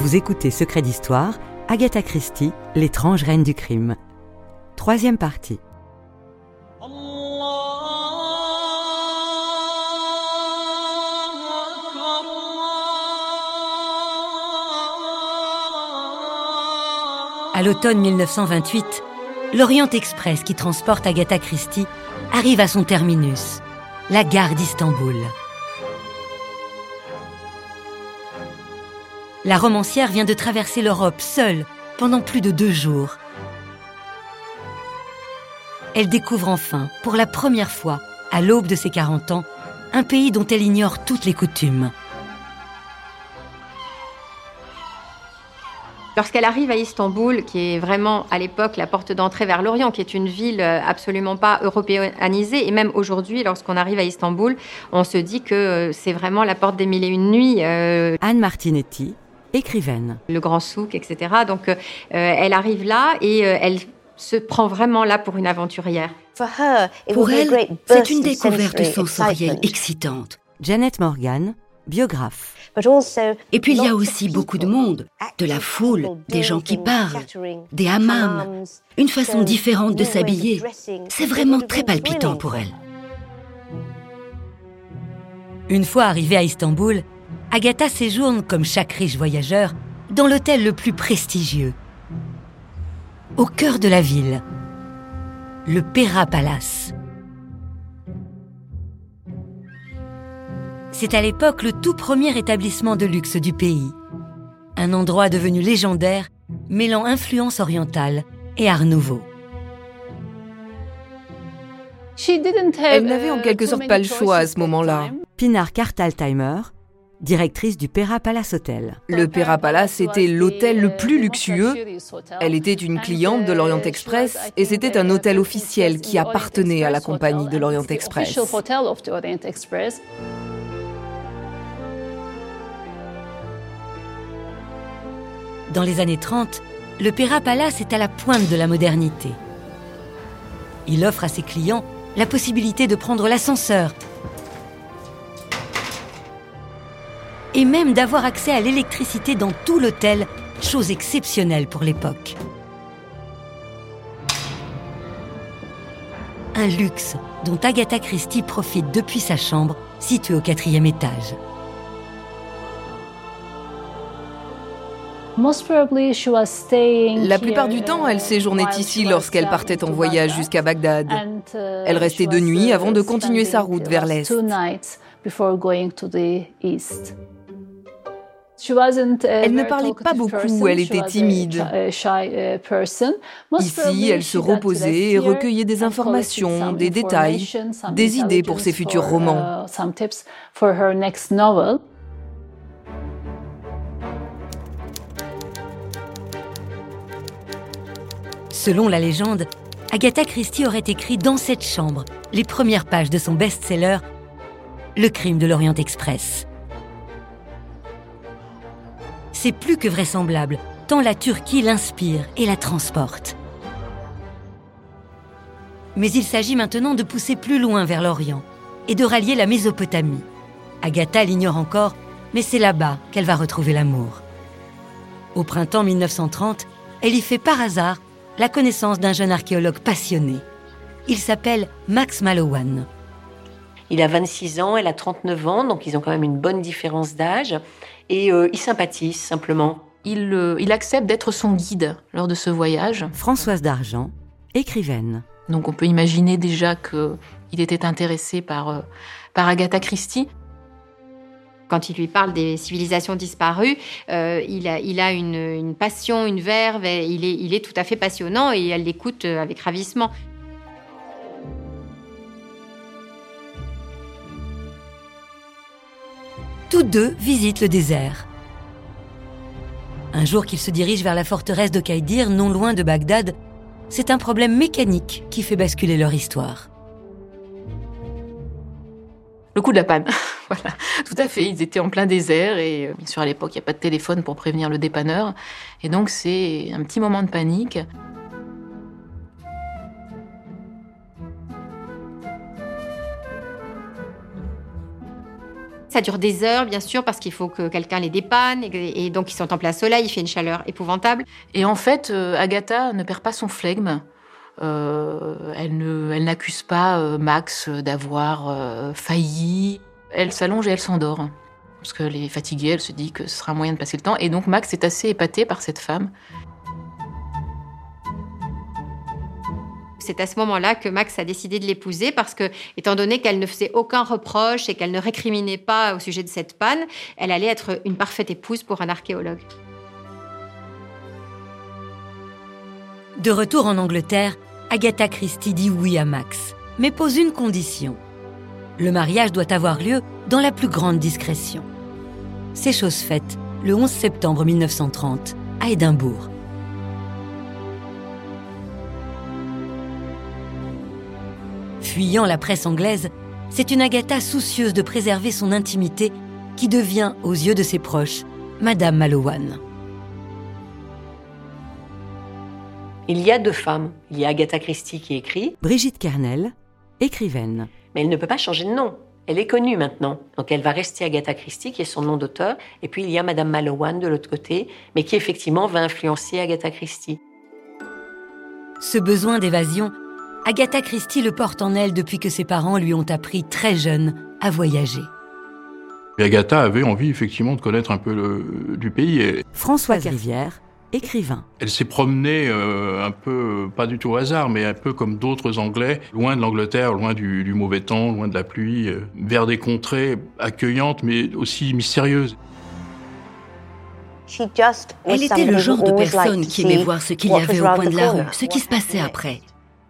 Vous écoutez Secret d'Histoire, Agatha Christie, l'étrange reine du crime. Troisième partie. À l'automne 1928, l'Orient Express qui transporte Agatha Christie arrive à son terminus, la gare d'Istanbul. La romancière vient de traverser l'Europe seule pendant plus de deux jours. Elle découvre enfin, pour la première fois, à l'aube de ses 40 ans, un pays dont elle ignore toutes les coutumes. Lorsqu'elle arrive à Istanbul, qui est vraiment à l'époque la porte d'entrée vers l'Orient, qui est une ville euh, absolument pas européanisée, et même aujourd'hui, lorsqu'on arrive à Istanbul, on se dit que euh, c'est vraiment la porte des mille et une nuits. Euh, Anne Martinetti, écrivaine. Le grand souk, etc. Donc elle arrive là et elle se prend vraiment là pour une aventurière. Pour elle, c'est une découverte sensorielle excitante. Janet Morgan, biographe. Et puis il y a aussi beaucoup de monde, de la foule, des gens qui parlent, des hammams, une façon différente de s'habiller. C'est vraiment très palpitant pour elle. Une fois arrivée à Istanbul, Agatha séjourne, comme chaque riche voyageur, dans l'hôtel le plus prestigieux. Au cœur de la ville, le Pera Palace. C'est à l'époque le tout premier établissement de luxe du pays. Un endroit devenu légendaire, mêlant influence orientale et art nouveau. Elle n'avait en quelque sorte pas le choix à ce moment-là. Pinar Kartaltheimer, directrice du Pera Palace Hotel. Le Pera Palace était l'hôtel le plus luxueux. Elle était une cliente de l'Orient Express et c'était un hôtel officiel qui appartenait à la compagnie de l'Orient Express. Dans les années 30, le Pera Palace est à la pointe de la modernité. Il offre à ses clients la possibilité de prendre l'ascenseur et même d'avoir accès à l'électricité dans tout l'hôtel, chose exceptionnelle pour l'époque. Un luxe dont Agatha Christie profite depuis sa chambre située au quatrième étage. La plupart du temps, elle séjournait ici lorsqu'elle partait en voyage jusqu'à Bagdad. Uh, elle restait de nuit avant de continuer sa route vers l'Est. Elle ne parlait pas beaucoup, elle était timide. Ici, elle se reposait et recueillait des informations, des détails, des idées pour ses futurs romans. Uh, Selon la légende, Agatha Christie aurait écrit dans cette chambre les premières pages de son best-seller Le crime de l'Orient Express. C'est plus que vraisemblable, tant la Turquie l'inspire et la transporte. Mais il s'agit maintenant de pousser plus loin vers l'Orient et de rallier la Mésopotamie. Agatha l'ignore encore, mais c'est là-bas qu'elle va retrouver l'amour. Au printemps 1930, elle y fait par hasard la connaissance d'un jeune archéologue passionné. Il s'appelle Max Malowan. Il a 26 ans, elle a 39 ans, donc ils ont quand même une bonne différence d'âge. Et euh, ils sympathisent simplement. Il, euh, il accepte d'être son guide lors de ce voyage. Françoise d'Argent, écrivaine. Donc on peut imaginer déjà qu'il était intéressé par, euh, par Agatha Christie. Quand il lui parle des civilisations disparues, euh, il a, une, passion, une verve, il est, il est tout à fait passionnant et elle l'écoute avec ravissement. Tous deux visitent le désert. Un jour qu'ils se dirigent vers la forteresse de Kaidir, non loin de Bagdad, c'est un problème mécanique qui fait basculer leur histoire. Le coup de la panne. voilà, tout à fait. Ils étaient en plein désert et euh, bien sûr à l'époque il n'y a pas de téléphone pour prévenir le dépanneur. Et donc c'est un petit moment de panique. Ça dure des heures, bien sûr, parce qu'il faut que quelqu'un les dépanne. Et, donc, ils sont en plein soleil, il fait une chaleur épouvantable. Et en fait, euh, Agatha ne perd pas son flegme. Euh, elle n'accuse pas euh, Max d'avoir failli. Elle s'allonge et elle s'endort. Parce qu'elle est fatiguée, elle se dit que ce sera un moyen de passer le temps. Et donc, Max est assez épaté par cette femme. C'est à ce moment-là que Max a décidé de l'épouser parce que, étant donné qu'elle ne faisait aucun reproche et qu'elle ne récriminait pas au sujet de cette panne, elle allait être une parfaite épouse pour un archéologue. De retour en Angleterre, Agatha Christie dit oui à Max, mais pose une condition. Le mariage doit avoir lieu dans la plus grande discrétion. C'est chose faite le 11 septembre 1930 à Édimbourg. Fuyant la presse anglaise, c'est une Agatha soucieuse de préserver son intimité qui devient, aux yeux de ses proches, Madame Malowan. Il y a deux femmes. Il y a Agatha Christie qui écrit. Brigitte Kernel, écrivaine. Mais elle ne peut pas changer de nom. Elle est connue maintenant. Donc elle va rester Agatha Christie, qui est son nom d'auteur. Et puis il y a Madame Malowan de l'autre côté, mais qui effectivement va influencer Agatha Christie. Ce besoin d'évasion Agatha Christie le porte en elle depuis que ses parents lui ont appris très jeune à voyager. Agatha avait envie effectivement de connaître un peu le, du pays. Françoise Rivière, écrivain. Elle s'est promenée euh, un peu, pas du tout au hasard, mais un peu comme d'autres Anglais, loin de l'Angleterre, loin du, mauvais temps, loin de la pluie, euh, vers des contrées accueillantes mais aussi mystérieuses. Elle était le genre de personne qui aimait voir ce qu'il y avait au coin de la rue, ce qui se passait après.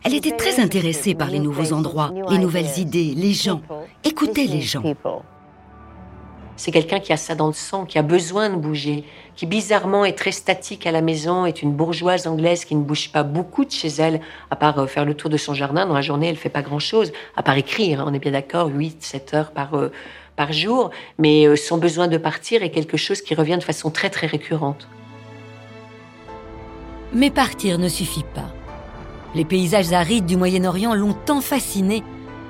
Elle était très intéressée par les nouveaux endroits, les nouvelles idées, les gens. Écoutez les gens. C'est quelqu'un qui a ça dans le sang, qui a besoin de bouger, qui bizarrement est très statique à la maison, est une bourgeoise anglaise qui ne bouge pas beaucoup de chez elle, à part euh, faire le tour de son jardin. Dans la journée, elle fait pas grand-chose, à part écrire, hein, on est bien d'accord, 8, 7 heures par, euh, par jour. Mais euh, son besoin de partir est quelque chose qui revient de façon très très récurrente. Mais partir ne suffit pas. Les paysages arides du Moyen-Orient l'ont tant fascinée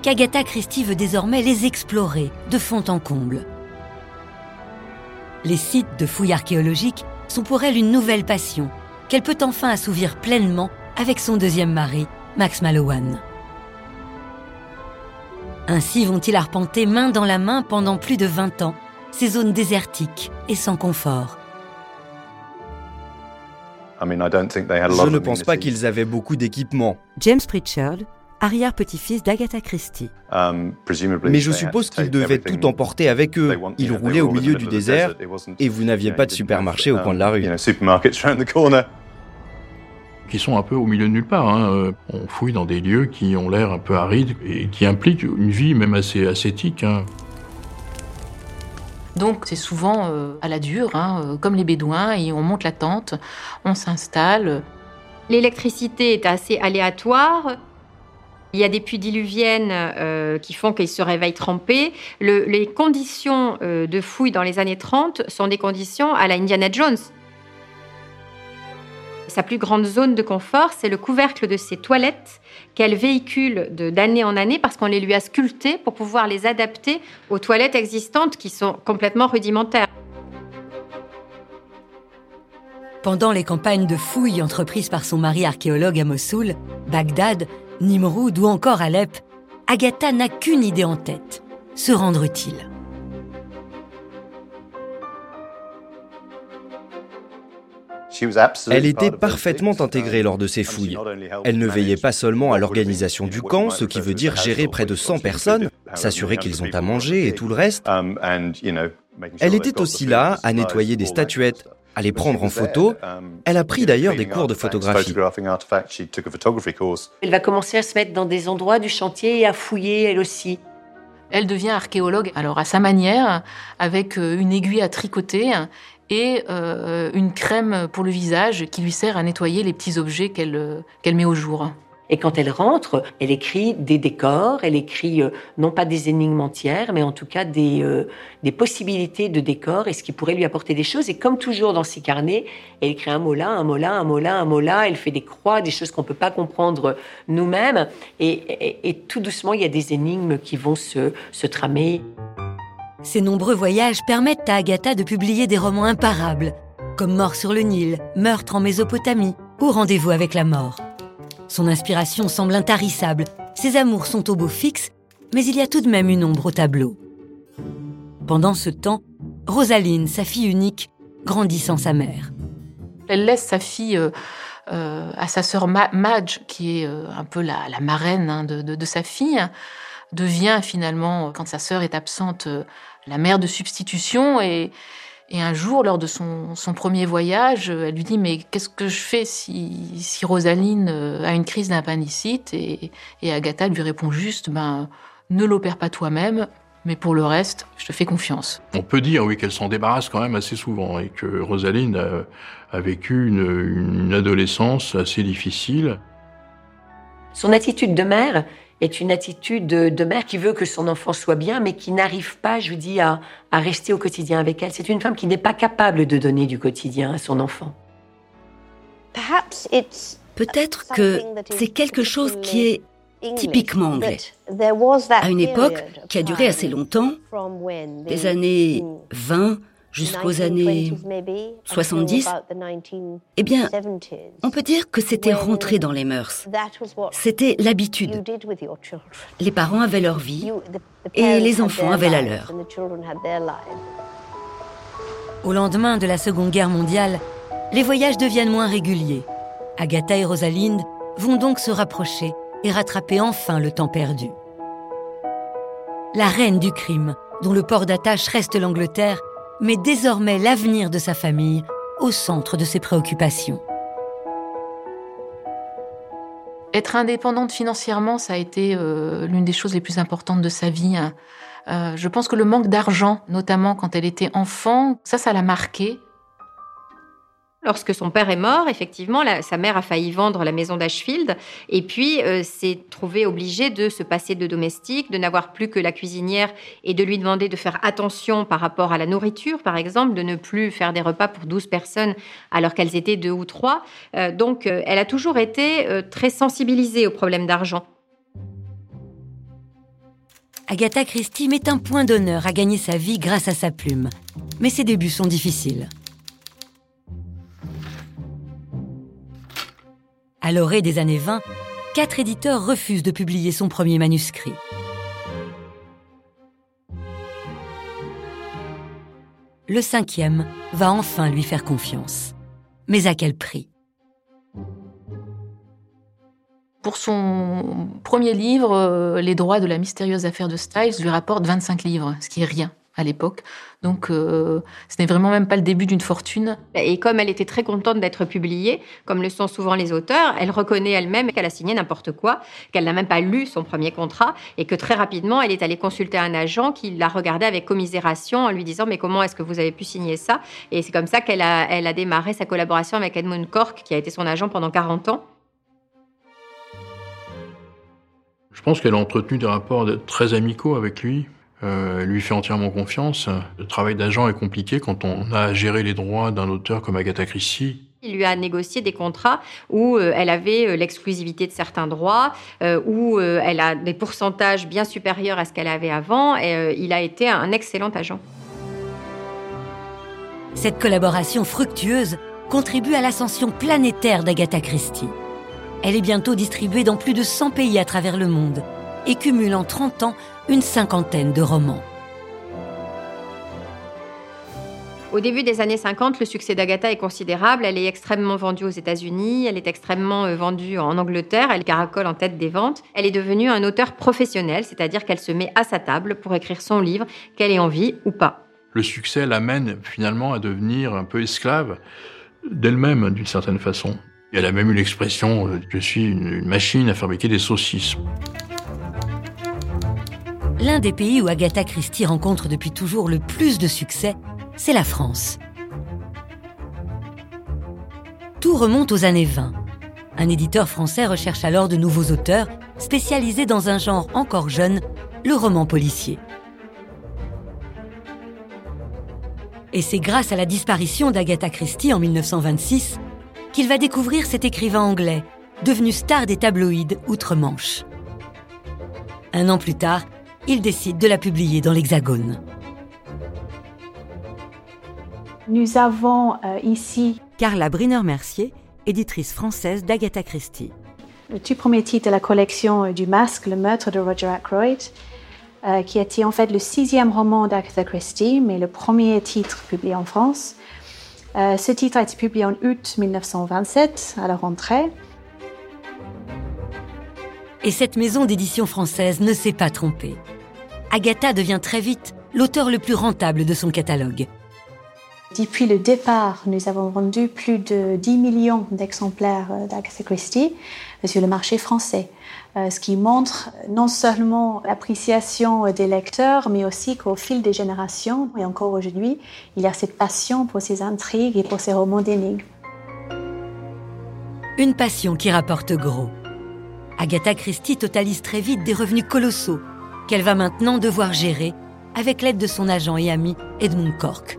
qu'Agatha Christie veut désormais les explorer de fond en comble. Les sites de fouilles archéologiques sont pour elle une nouvelle passion qu'elle peut enfin assouvir pleinement avec son deuxième mari, Max Mallowan. Ainsi vont-ils arpenter main dans la main pendant plus de 20 ans ces zones désertiques et sans confort. Je ne pense pas qu'ils avaient beaucoup d'équipement. James Pritchard, arrière-petit-fils d'Agatha Christie. Um, Mais je suppose qu'ils devaient tout emporter avec eux. Ils roulaient au milieu du désert et vous n'aviez pas de supermarché au coin de la rue. Qui sont un peu au milieu de nulle part. Hein. Euh, on fouille dans des lieux qui ont l'air un peu arides et qui impliquent une vie même assez ascétique. Hein. Donc c'est souvent euh, à la dure, hein, euh, comme les Bédouins, et on monte la tente, on s'installe. L'électricité est assez aléatoire. Il y a des puits diluviennes euh, qui font qu'ils se réveillent trempés. les conditions de fouille dans les années 30 sont des conditions à la Indiana Jones. Sa plus grande zone de confort, c'est le couvercle de ses toilettes qu'elle véhicule d'année en année parce qu'on les lui a sculptées pour pouvoir les adapter aux toilettes existantes qui sont complètement rudimentaires. Pendant les campagnes de fouilles entreprises par son mari archéologue à Mossoul, Bagdad, Nimroud ou encore Alep, Agatha n'a qu'une idée en tête, se rendre utile. Elle était parfaitement intégrée lors de ces fouilles. Elle ne veillait pas seulement à l'organisation du camp, ce qui veut dire gérer près de 100 personnes, s'assurer qu'ils ont à manger et tout le reste. Um, Elle était aussi là à nettoyer des statuettes, à les prendre en photo. Um, Elle a pris d'ailleurs des cours de photographie. Elle va commencer à se mettre dans des endroits du chantier et à fouiller elle aussi. Elle devient archéologue, alors à sa manière, avec euh, une aiguille à tricoter et euh, une crème pour le visage qui lui sert à nettoyer les petits objets qu'elle euh, met au jour. Et quand elle rentre, elle écrit des décors, elle écrit euh, non pas des énigmes entières, mais en tout cas des, des possibilités de décors et ce qui pourrait lui apporter des choses. Et comme toujours dans ses carnets, elle écrit un mot là, un mot là, un mot là, un mot là. Elle fait des croix, des choses qu'on peut pas comprendre nous-mêmes. Et, et, et, tout doucement, il y a des énigmes qui vont se, se tramer. Ces nombreux voyages permettent à Agatha de publier des romans imparables, comme Mort sur le Nil, Meurtre en Mésopotamie ou Rendez-vous avec la mort. Son inspiration semble intarissable, ses amours sont au beau fixe, mais il y a tout de même une ombre au tableau. Pendant ce temps, Rosaline, sa fille unique, grandit sans sa mère. Elle laisse sa fille euh, euh, à sa sœur Madge, qui est euh, un peu la, marraine hein, de, sa fille, devient finalement, quand sa sœur est absente, la mère de substitution et, et un jour, lors de son, premier voyage, elle lui dit Mais qu'est-ce que je fais si, si Rosaline euh, a une crise d'appendicite? Et, et Agatha lui répond juste ben, Ne l'opère pas toi-même, mais pour le reste, je te fais confiance. On peut dire, oui, qu'elle s'en débarrasse quand même assez souvent et que Rosaline a, vécu une, une adolescence assez difficile. Son attitude de mère est une attitude de, mère qui veut que son enfant soit bien, mais qui n'arrive pas, je vous dis, à, rester au quotidien avec elle. C'est une femme qui n'est pas capable de donner du quotidien à son enfant. Peut-être que c'est quelque chose qui est typiquement anglais. À une époque qui a duré assez longtemps, des années 20 jusqu'aux années 70, eh bien, on peut dire que c'était rentré dans les mœurs. C'était l'habitude. Les parents avaient leur vie et les enfants avaient la leur. Au lendemain de la Seconde Guerre mondiale, les voyages deviennent moins réguliers. Agatha et Rosalind vont donc se rapprocher et rattraper enfin le temps perdu. La reine du crime, dont le port d'attache reste l'Angleterre, met désormais l'avenir de sa famille au centre de ses préoccupations. Être indépendante financièrement, ça a été euh, l'une des choses les plus importantes de sa vie. Hein. Euh, je pense que le manque d'argent, notamment quand elle était enfant, ça, ça l'a marqué. Lorsque son père est mort, effectivement, sa mère a failli vendre la maison d'Ashfield et puis euh, s'est trouvée obligée de se passer de domestique, de n'avoir plus que la cuisinière et de lui demander de faire attention par rapport à la nourriture, par exemple, de ne plus faire des repas pour 12 personnes alors qu'elles étaient deux ou trois. Euh, donc, euh, elle a toujours été très sensibilisée aux problèmes d'argent. Agatha Christie met un point d'honneur à gagner sa vie grâce à sa plume. Mais ses débuts sont difficiles. À l'orée des années 20, quatre éditeurs refusent de publier son premier manuscrit. Le cinquième va enfin lui faire confiance. Mais à quel prix? Pour son premier livre, euh, Les droits de la mystérieuse affaire de Styles lui rapportent 25 livres, ce qui est rien à l'époque. Donc, euh, ce n'est vraiment même pas le début d'une fortune. Et comme elle était très contente d'être publiée, comme le sont souvent les auteurs, elle reconnaît elle-même qu'elle a signé n'importe quoi, qu'elle n'a même pas lu son premier contrat et que très rapidement, elle est allée consulter un agent qui l'a regardé avec commisération en lui disant Mais comment est-ce que vous avez pu signer ça? Et c'est comme ça qu'elle a, elle a démarré sa collaboration avec Edmund Cork, qui a été son agent pendant 40 ans. Je pense qu'elle a entretenu des rapports très amicaux avec lui. Euh, lui fait entièrement confiance. Le travail d'agent est compliqué quand on a à gérer les droits d'un auteur comme Agatha Christie. Il lui a négocié des contrats où euh, elle avait euh, l'exclusivité de certains droits, où elle a des pourcentages bien supérieurs à ce qu'elle avait avant. Et il a été un excellent agent. Cette collaboration fructueuse contribue à l'ascension planétaire d'Agatha Christie. Elle est bientôt distribuée dans plus de 100 pays à travers le monde et cumule en 30 ans une cinquantaine de romans. Au début des années 50, le succès d'Agatha est considérable. Elle est extrêmement vendue aux États-Unis, elle est extrêmement euh, vendue en Angleterre, elle caracole en tête des ventes. Elle est devenue un auteur professionnel, c'est-à-dire qu'elle se met à sa table pour écrire son livre, qu'elle ait envie ou pas. Le succès l'amène finalement à devenir un peu esclave d'elle-même d'une certaine façon. Elle a même eu l'expression euh, Je suis une machine à fabriquer des saucisses. L'un des pays où Agatha Christie rencontre depuis toujours le plus de succès, c'est la France. Tout remonte aux années 20. Un éditeur français recherche alors de nouveaux auteurs spécialisés dans un genre encore jeune, le roman policier. Et c'est grâce à la disparition d'Agatha Christie en 1926 qu'il va découvrir cet écrivain anglais, devenu star des tabloïds outre-Manche. Un an plus tard, il décide de la publier dans l'Hexagone. Nous avons euh, ici Carla Briner-Mercier, éditrice française d'Agatha Christie. Le tout premier titre de la collection euh, du masque, Le meurtre de Roger Ackroyd, euh, qui était en fait le sixième roman d'Agatha Christie, mais le premier titre publié en France. ce titre a été publié en août 1927, à la rentrée. Et cette maison d'édition française ne s'est pas trompée. Agatha devient très vite l'auteur le plus rentable de son catalogue. Depuis le départ, nous avons vendu plus de 10 millions d'exemplaires d'Agatha Christie sur le marché français, euh, ce qui montre non seulement l'appréciation des lecteurs, mais aussi qu'au fil des générations, et encore aujourd'hui, il y a cette passion pour ces intrigues et pour ces romans d'énigmes. Une passion qui rapporte gros. Agatha Christie totalise très vite des revenus colossaux qu'elle va maintenant devoir gérer avec l'aide de son agent et ami Edmund Cork.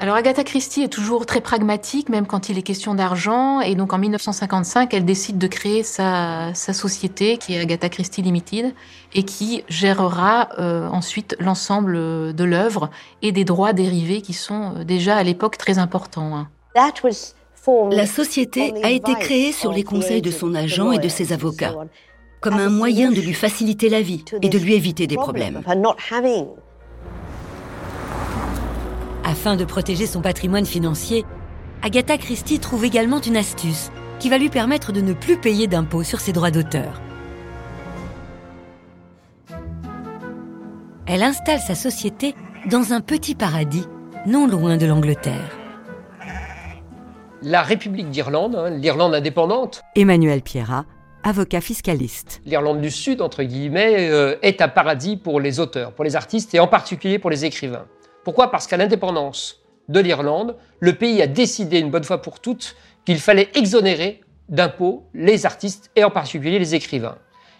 Alors Agatha Christie est toujours très pragmatique, même quand il est question d'argent. Et donc en 1955, elle décide de créer sa, société, qui est Agatha Christie Limited, et qui gérera euh, ensuite l'ensemble de l'œuvre et des droits dérivés qui sont euh, déjà à l'époque très importants. Hein. La société a été créée sur les conseils de son agent et de ses avocats, comme un moyen de lui faciliter la vie et de lui éviter des problèmes. Afin de protéger son patrimoine financier, Agatha Christie trouve également une astuce qui va lui permettre de ne plus payer d'impôts sur ses droits d'auteur. Elle installe sa société dans un petit paradis non loin de l'Angleterre la République d'Irlande, hein, l'Irlande indépendante. Emmanuel Pierrat, avocat fiscaliste. L'Irlande du Sud, entre guillemets, euh, est un paradis pour les auteurs, pour les artistes et en particulier pour les écrivains. Pourquoi? Parce qu'à l'indépendance de l'Irlande, le pays a décidé une bonne fois pour toutes qu'il fallait exonérer d'impôts les artistes et en particulier les écrivains.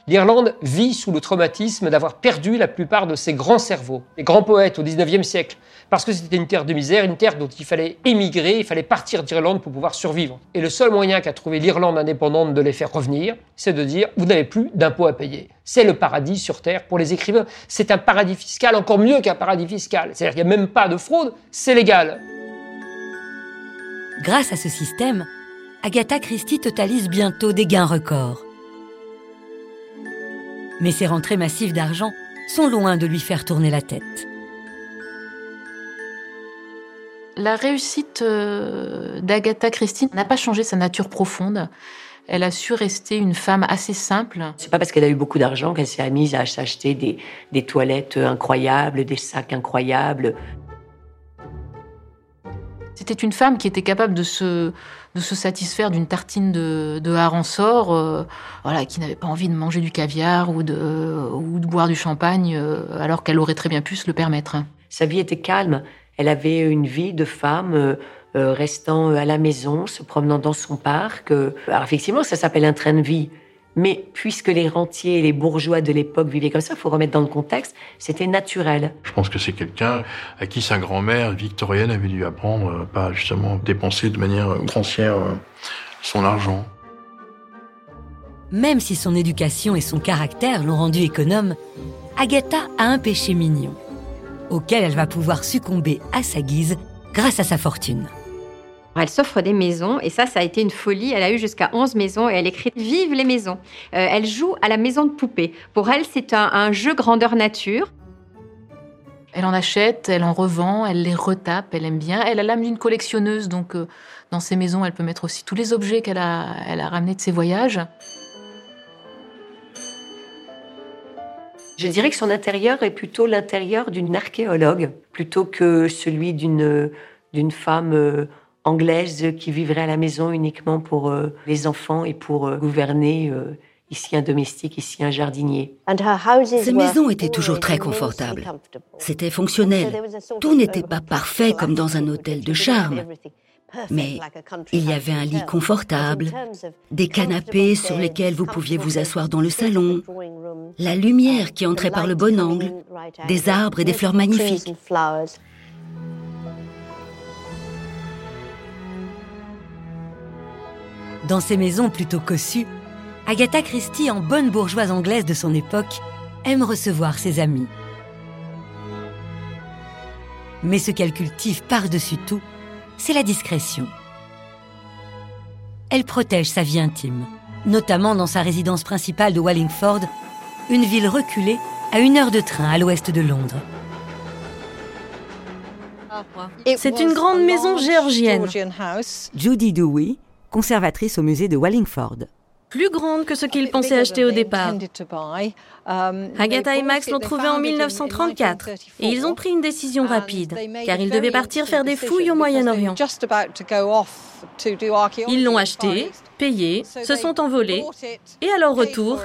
L'Irlande vit sous le traumatisme d'avoir perdu la plupart de ses grands cerveaux, les grands poètes au XIXe siècle, parce que c'était une terre de misère, une terre dont il fallait émigrer, il fallait partir d'Irlande pour pouvoir survivre. Et le seul moyen qu'a trouvé l'Irlande indépendante de les faire revenir, c'est de dire vous n'avez plus d'impôts à payer. C'est le paradis sur terre pour les écrivains. C'est un paradis fiscal encore mieux qu'un paradis fiscal. C'est-à-dire qu'il n'y a même pas de fraude, c'est légal. Grâce à ce système, Agatha Christie totalise bientôt des gains records. Mais ces rentrées massives d'argent sont loin de lui faire tourner la tête. La réussite euh, d'Agatha Christie n'a pas changé sa nature profonde. Elle a su rester une femme assez simple. C'est pas parce qu'elle a eu beaucoup d'argent qu'elle s'est mise à s'acheter des, toilettes incroyables, des sacs incroyables. C'était une femme qui était capable de se, de se satisfaire d'une tartine de, de hareng-sort, euh, voilà, qui n'avait pas envie de manger du caviar ou de, ou de boire du champagne, euh, alors qu'elle aurait très bien pu se le permettre. Sa vie était calme. Elle avait une vie de femme euh, euh, restant euh, à la maison, se promenant dans son parc. Alors effectivement, ça s'appelle un train de vie. Mais puisque les rentiers et les bourgeois de l'époque vivaient comme ça, il faut remettre dans le contexte, c'était naturel. Je pense que c'est quelqu'un à qui sa grand-mère victorienne avait dû apprendre pas justement dépenser de manière outrancière son argent. Même si son éducation et son caractère l'ont rendu économe, Agatha a un péché mignon auquel elle va pouvoir succomber à sa guise grâce à sa fortune. Elle s'offre des maisons et ça, ça a été une folie. Elle a eu jusqu'à 11 maisons et elle écrit Vive les maisons. Euh, elle joue à la maison de poupée. Pour elle, c'est un, jeu grandeur nature. Elle en achète, elle en revend, elle les retape, elle aime bien. Elle a l'âme d'une collectionneuse, donc euh, dans ses maisons, elle peut mettre aussi tous les objets qu'elle a, elle a ramenés de ses voyages. Je dirais que son intérieur est plutôt l'intérieur d'une archéologue, plutôt que celui d'une d'une femme euh, anglaise qui vivrait à la maison uniquement pour euh, les enfants et pour euh, gouverner ici un domestique, ici un jardinier. Ces maisons étaient toujours très confortables. C'était fonctionnel. Tout n'était pas parfait comme dans un hôtel de charme. Mais il y avait un lit confortable, des canapés sur lesquels vous pouviez vous asseoir dans le salon, la lumière qui entrait par le bon angle, des arbres et des fleurs magnifiques. Dans ces maisons plutôt cossues, Agatha Christie, en bonne bourgeoise anglaise de son époque, aime recevoir ses amis. Mais ce qu'elle cultive par-dessus tout, c'est la discrétion. Elle protège sa vie intime, notamment dans sa résidence principale de Wallingford, une ville reculée à une heure de train à l'ouest de Londres. C'est une grande maison géorgienne. Judy Dewey, conservatrice au musée de Wallingford. Plus grande que ce qu'ils pensaient acheter au départ. Agatha et Max l'ont trouvée en 1934 et ils ont pris une décision rapide car ils devaient partir faire des fouilles au Moyen-Orient. Ils l'ont acheté, payé, se sont envolés et à leur retour,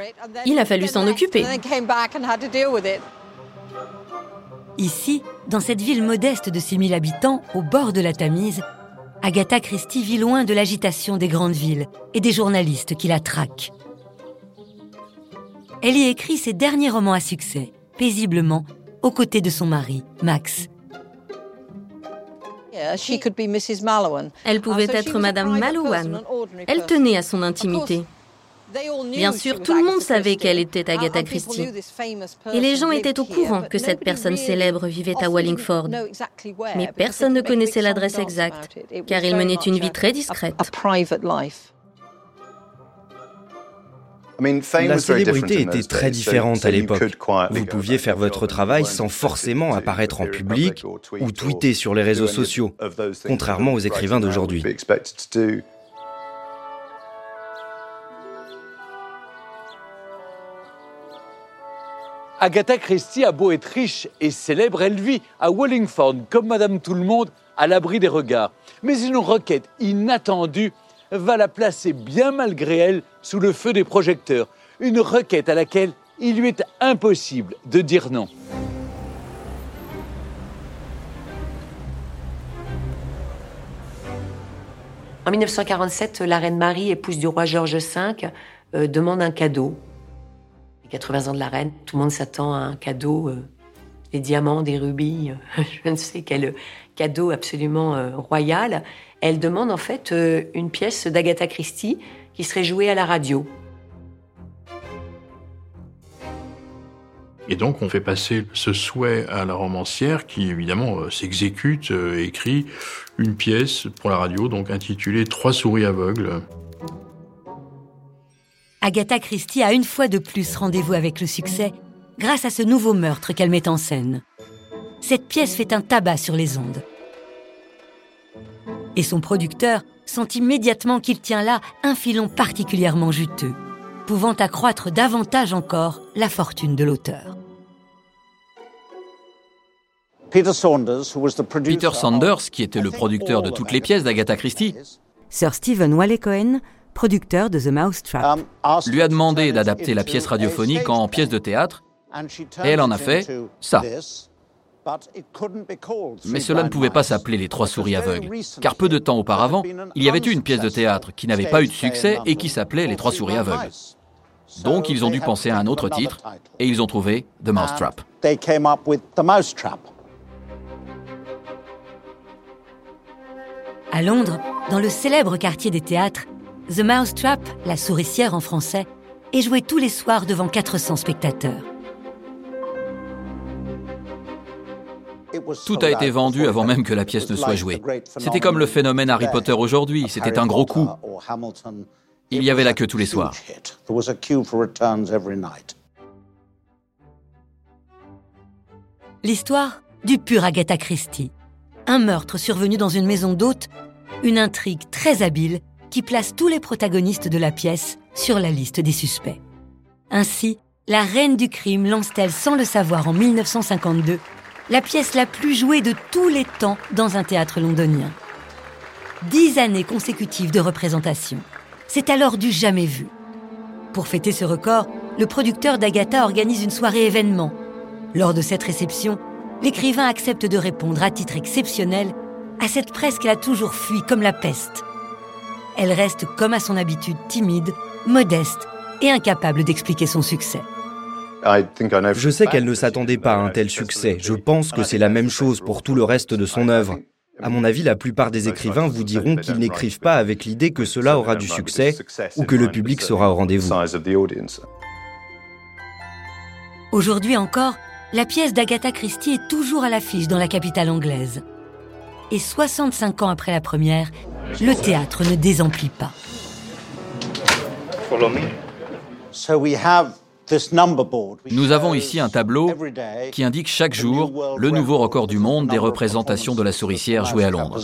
il a fallu s'en occuper. Ici, dans cette ville modeste de 6000 habitants, au bord de la Tamise, Agatha Christie vit loin de l'agitation des grandes villes et des journalistes qui la traquent. Elle y écrit ses derniers romans à succès, paisiblement, aux côtés de son mari, Max. Elle pouvait être Madame Malouane. Elle tenait à son intimité. Bien sûr, tout le monde savait qu'elle était Agatha Christie. Et les gens étaient au courant que cette personne célèbre vivait à Wallingford. Mais personne ne connaissait l'adresse exacte, car il menait une vie très discrète. La célébrité était très différente à l'époque. Vous pouviez faire votre travail sans forcément apparaître en public ou tweeter sur les réseaux sociaux, contrairement aux écrivains d'aujourd'hui. Agatha Christie a beau être riche et célèbre, elle vit à Wallingford comme Madame Tout-le-Monde à l'abri des regards. Mais une requête inattendue va la placer bien malgré elle sous le feu des projecteurs. Une requête à laquelle il lui est impossible de dire non. En 1947, la reine Marie, épouse du roi George V, euh, demande un cadeau 80 ans de la reine, tout le monde s'attend à un cadeau, euh, des diamants, des rubis, euh, je ne sais quel cadeau absolument euh, royal. Elle demande en fait une pièce d'Agatha Christie qui serait jouée à la radio. Et donc on fait passer ce souhait à la romancière qui évidemment s'exécute, écrit une pièce pour la radio donc intitulée Trois souris aveugles. Agatha Christie a une fois de plus rendez-vous avec le succès grâce à ce nouveau meurtre qu'elle met en scène. Cette pièce fait un tabac sur les ondes. Et son producteur sent immédiatement qu'il tient là un filon particulièrement juteux, pouvant accroître davantage encore la fortune de l'auteur. Peter Saunders, qui était le producteur de toutes les pièces d'Agatha Christie, Sir Stephen Wale-Cohen producteur de The Mousetrap. Um, lui a demandé d'adapter la pièce radiophonique en pièce de théâtre, et elle en a fait ça. Mais cela ne pouvait pas s'appeler Les Trois Souris Aveugles, car peu de temps auparavant, il y avait eu une pièce de théâtre qui n'avait pas eu de succès et qui s'appelait Les Trois Souris Aveugles. Donc ils ont dû penser à un autre titre, et ils ont trouvé The Mousetrap. À Londres, dans le célèbre quartier des théâtres, The Mousetrap, la souricière en français, est joué tous les soirs devant 400 spectateurs. Tout a été vendu avant même que la pièce ne soit jouée. C'était comme le phénomène Harry Potter aujourd'hui, c'était un gros coup. Il y avait la queue tous les soirs. L'histoire du pur Agatha Christie. Un meurtre survenu dans une maison d'hôte, une intrigue très habile qui place tous les protagonistes de la pièce sur la liste des suspects. Ainsi, la reine du crime lance-t-elle sans le savoir en 1952 la pièce la plus jouée de tous les temps dans un théâtre londonien. Dix années consécutives de représentation. C'est alors du jamais vu. Pour fêter ce record, le producteur d'Agatha organise une soirée événement. Lors de cette réception, l'écrivain accepte de répondre à titre exceptionnel à cette presse qu'elle a toujours fui comme la peste elle reste comme à son habitude timide, modeste et incapable d'expliquer son succès. Je sais qu'elle ne s'attendait pas à un tel succès. Je pense que c'est la même chose pour tout le reste de son œuvre. À mon avis, la plupart des écrivains vous diront qu'ils n'écrivent pas avec l'idée que cela aura du succès ou que le public sera au rendez-vous. Aujourd'hui encore, la pièce d'Agatha Christie est toujours à l'affiche dans la capitale anglaise. Et 65 ans après la première, le théâtre ne désemplit pas. Nous avons ici un tableau qui indique chaque jour le nouveau record du monde des représentations de la souricière jouée à Londres.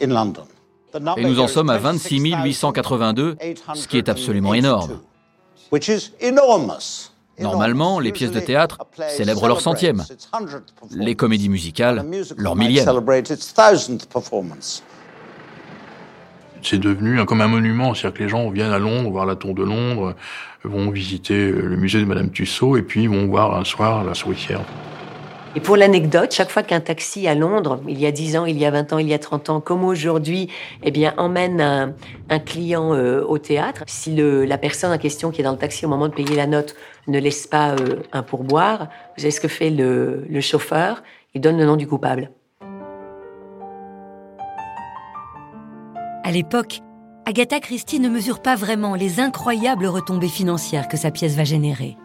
Et nous en sommes à 26 882, ce qui est absolument énorme. Normalement, les pièces de théâtre célèbrent leur centième, les comédies musicales leur millième. C'est devenu comme un monument, c'est-à-dire que les gens viennent à Londres voir la Tour de Londres, vont visiter le musée de Madame Tussaud et puis vont voir un soir la souricière. Et pour l'anecdote, chaque fois qu'un taxi à Londres, il y a 10 ans, il y a 20 ans, il y a 30 ans, comme aujourd'hui, eh bien, emmène un, client euh, au théâtre, si la personne en question qui est dans le taxi au moment de payer la note ne laisse pas euh, un pourboire, vous savez ce que fait le chauffeur? Il donne le nom du coupable. À l'époque, Agatha Christie ne mesure pas vraiment les incroyables retombées financières que sa pièce va générer.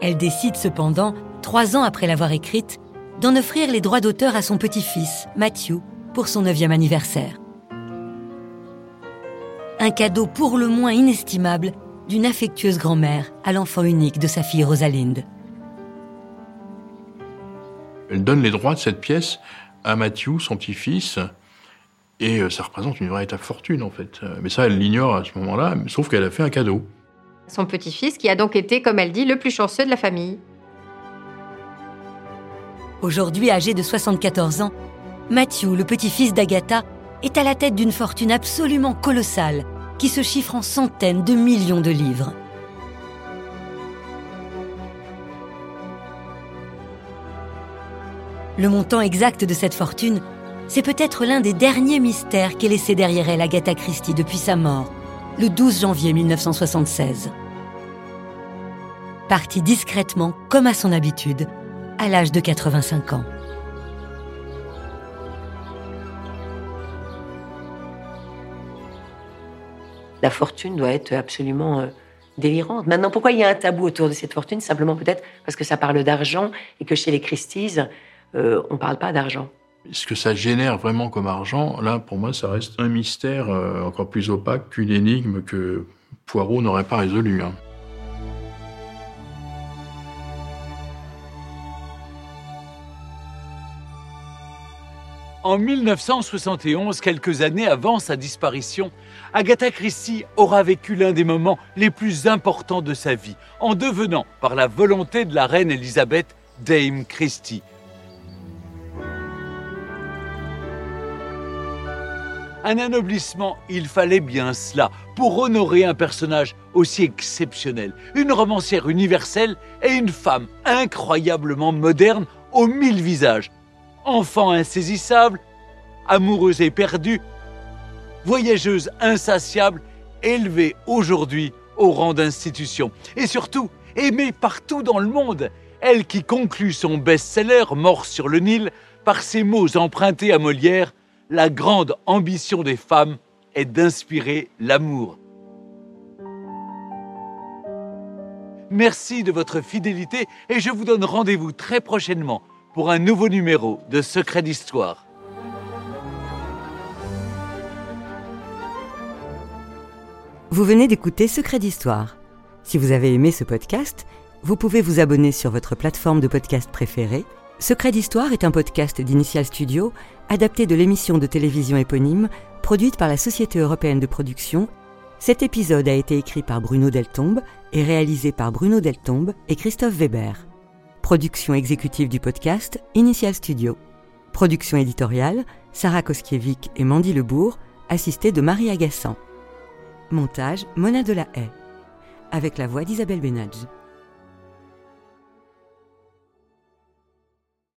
Elle décide cependant, trois ans après l'avoir écrite, d'en offrir les droits d'auteur à son petit-fils, Matthew, pour son neuvième anniversaire. Un cadeau pour le moins inestimable d'une affectueuse grand-mère à l'enfant unique de sa fille Rosalinde. Elle donne les droits de cette pièce à Matthew, son petit-fils, et euh, ça représente une véritable fortune en fait. Euh, mais ça, elle l'ignore à ce moment-là, sauf qu'elle a fait un cadeau son petit-fils, qui a donc été, comme elle dit, le plus chanceux de la famille. Aujourd'hui âgé de 74 ans, Matthew, le petit-fils d'Agatha, est à la tête d'une fortune absolument colossale, qui se chiffre en centaines de millions de livres. Le montant exact de cette fortune, c'est peut-être l'un des derniers mystères qu'est laissé derrière elle Agatha Christie depuis sa mort, le 12 janvier 1976. Partie discrètement, comme à son habitude, à l'âge de 85 ans. La fortune doit être absolument euh, délirante. Maintenant, pourquoi il y a un tabou autour de cette fortune? Simplement peut-être parce que ça parle d'argent et que chez les Christies, euh, on ne parle pas d'argent. Ce que ça génère vraiment comme argent, là, pour moi, ça reste un mystère euh, encore plus opaque qu'une énigme que Poirot n'aurait pas résolue. Hein. En 1971, quelques années avant sa disparition, Agatha Christie aura vécu l'un des moments les plus importants de sa vie, en devenant, par la volonté de la reine Elisabeth, Dame Christie, Un anoblissement, il fallait bien cela pour honorer un personnage aussi exceptionnel, une romancière universelle et une femme incroyablement moderne aux mille visages. Enfant insaisissable, amoureuse et perdue, voyageuse insatiable, élevée aujourd'hui au rang d'institution et surtout aimée partout dans le monde. Elle qui conclut son best-seller Mort sur le Nil par ces mots empruntés à Molière la grande ambition des femmes est d'inspirer l'amour. Merci de votre fidélité et je vous donne rendez-vous très prochainement pour un nouveau numéro de Secret d'Histoire. Vous venez d'écouter Secret d'Histoire. Si vous avez aimé ce podcast, vous pouvez vous abonner sur votre plateforme de podcast préférée Secret d'Histoire est un podcast d'Initial Studio, adapté de l'émission de télévision éponyme, produite par la Société européenne de production. Cet épisode a été écrit par Bruno Deltombe et réalisé par Bruno Deltombe et Christophe Weber. Production exécutive du podcast, Initial Studio. Production éditoriale, Sarah Koskiewicz et Mandy Lebourg, assistée de Marie Agassan. Montage, Mona Delahaye. Avec la voix d'Isabelle Benadj.